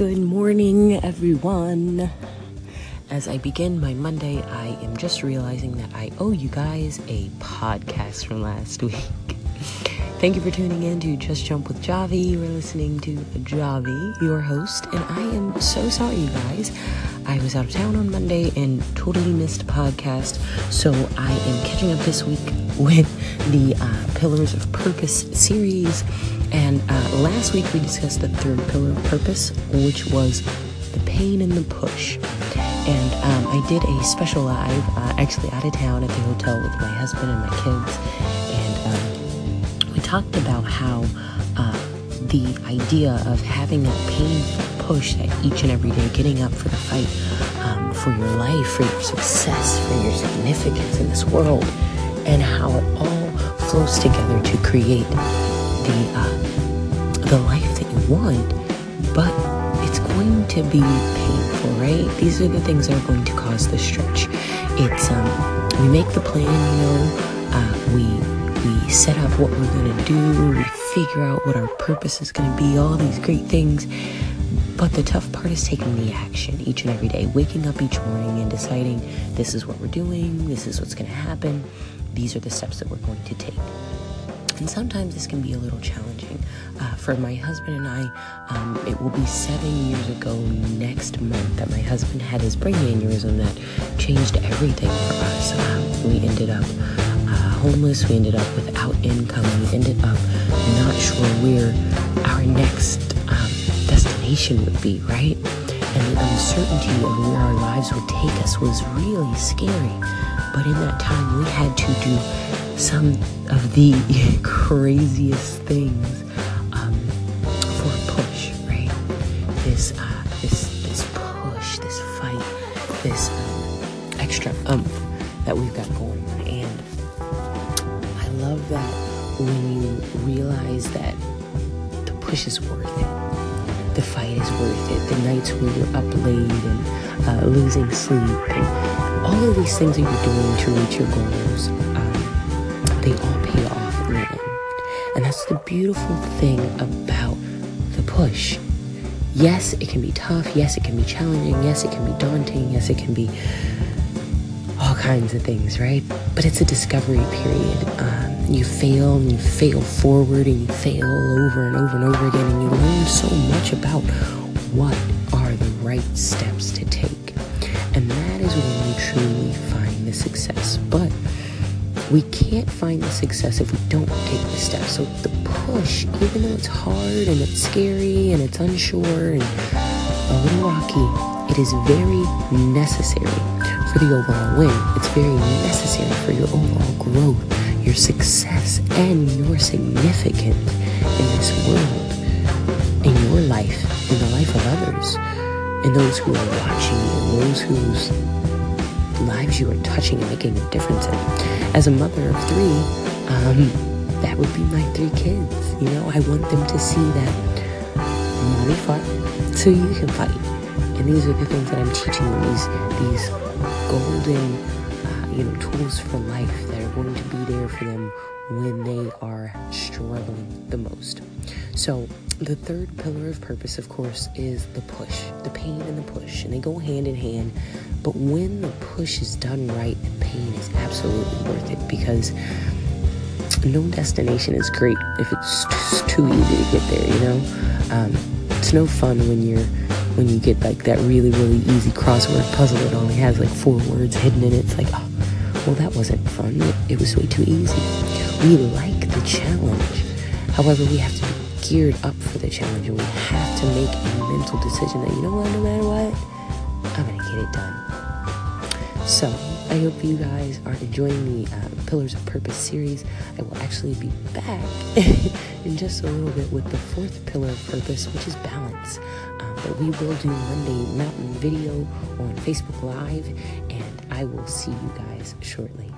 Good morning, everyone. As I begin my Monday, I am just realizing that I owe you guys a podcast from last week. Thank you for tuning in to Just Jump with Javi. You are listening to Javi, your host, and I am so sorry, you guys. I was out of town on Monday and totally missed a podcast, so I am catching up this week with the uh, Pillars of Purpose series. And uh, last week we discussed the third pillar of purpose, which was the pain and the push. And um, I did a special live, uh, actually out of town at the hotel with my husband and my kids. And um, we talked about how uh, the idea of having that painful push that each and every day, getting up for the fight um, for your life, for your success, for your significance in this world, and how it all flows together to create the uh, the life that you want. But it's going to be painful, right? These are the things that are going to cause the stretch. It's um, we make the plan, you know, uh, we we set up what we're going to do, we figure out what our purpose is going to be, all these great things. But the tough part is taking the action each and every day, waking up each morning and deciding this is what we're doing, this is what's going to happen, these are the steps that we're going to take. And sometimes this can be a little challenging. Uh, for my husband and I, um, it will be seven years ago next month that my husband had his brain aneurysm that changed everything for us. Uh, we ended up homeless. We ended up without income. We ended up not sure where our next destination would be, right? And the uncertainty of where our lives would take us was really scary. But in that time, we had to do some of the craziest things um, for a push, right? This, uh, this, this push, this fight, this um, extra umph that we've got going And I love that when you realize that the push is worth it, the fight is worth it, the nights where you're up late and uh, losing sleep, and all of these things that you're doing to reach your goals, um, they all pay off in the end. And that's the beautiful thing about the push. Yes, it can be tough. Yes, it can be challenging. Yes, it can be daunting. Yes, it can be all kinds of things, right? But it's a discovery period. Um, you fail and you fail forward and you fail over and over and over again, and you learn so much about what are the right steps to take. And that is when you truly find the success. But we can't find the success if we don't take the steps. So the push, even though it's hard and it's scary and it's unsure and a little rocky, it is very necessary for the overall win. It's very necessary for your overall growth your success and your significance in this world, in your life, in the life of others, in those who are watching you, and those whose lives you are touching and making a difference in. As a mother of three, um, that would be my three kids. You know, I want them to see that mommy fought, so you can fight. And these are the things that I'm teaching them. These these golden uh, you know, tools for life that are going to be there for them when they are struggling the most. So, the third pillar of purpose, of course, is the push, the pain and the push, and they go hand in hand. But when the push is done right, the pain is absolutely worth it because no destination is great if it's too easy to get there, you know? Um, it's no fun when you're when you get like that really really easy crossword puzzle that only has like four words hidden in it it's like oh well, that wasn't fun. It, was way too easy. We like the challenge. However, we have to be geared up for the challenge and we have to make a mental decision that, you know what, no matter what, I'm to get it done. So, I hope you guys are enjoying the uh, Pillars of Purpose series. I will actually be back in just a little bit with the fourth pillar of purpose, which is balance. Um, but we will do Monday Mountain video on Facebook Live, and I will see you guys shortly.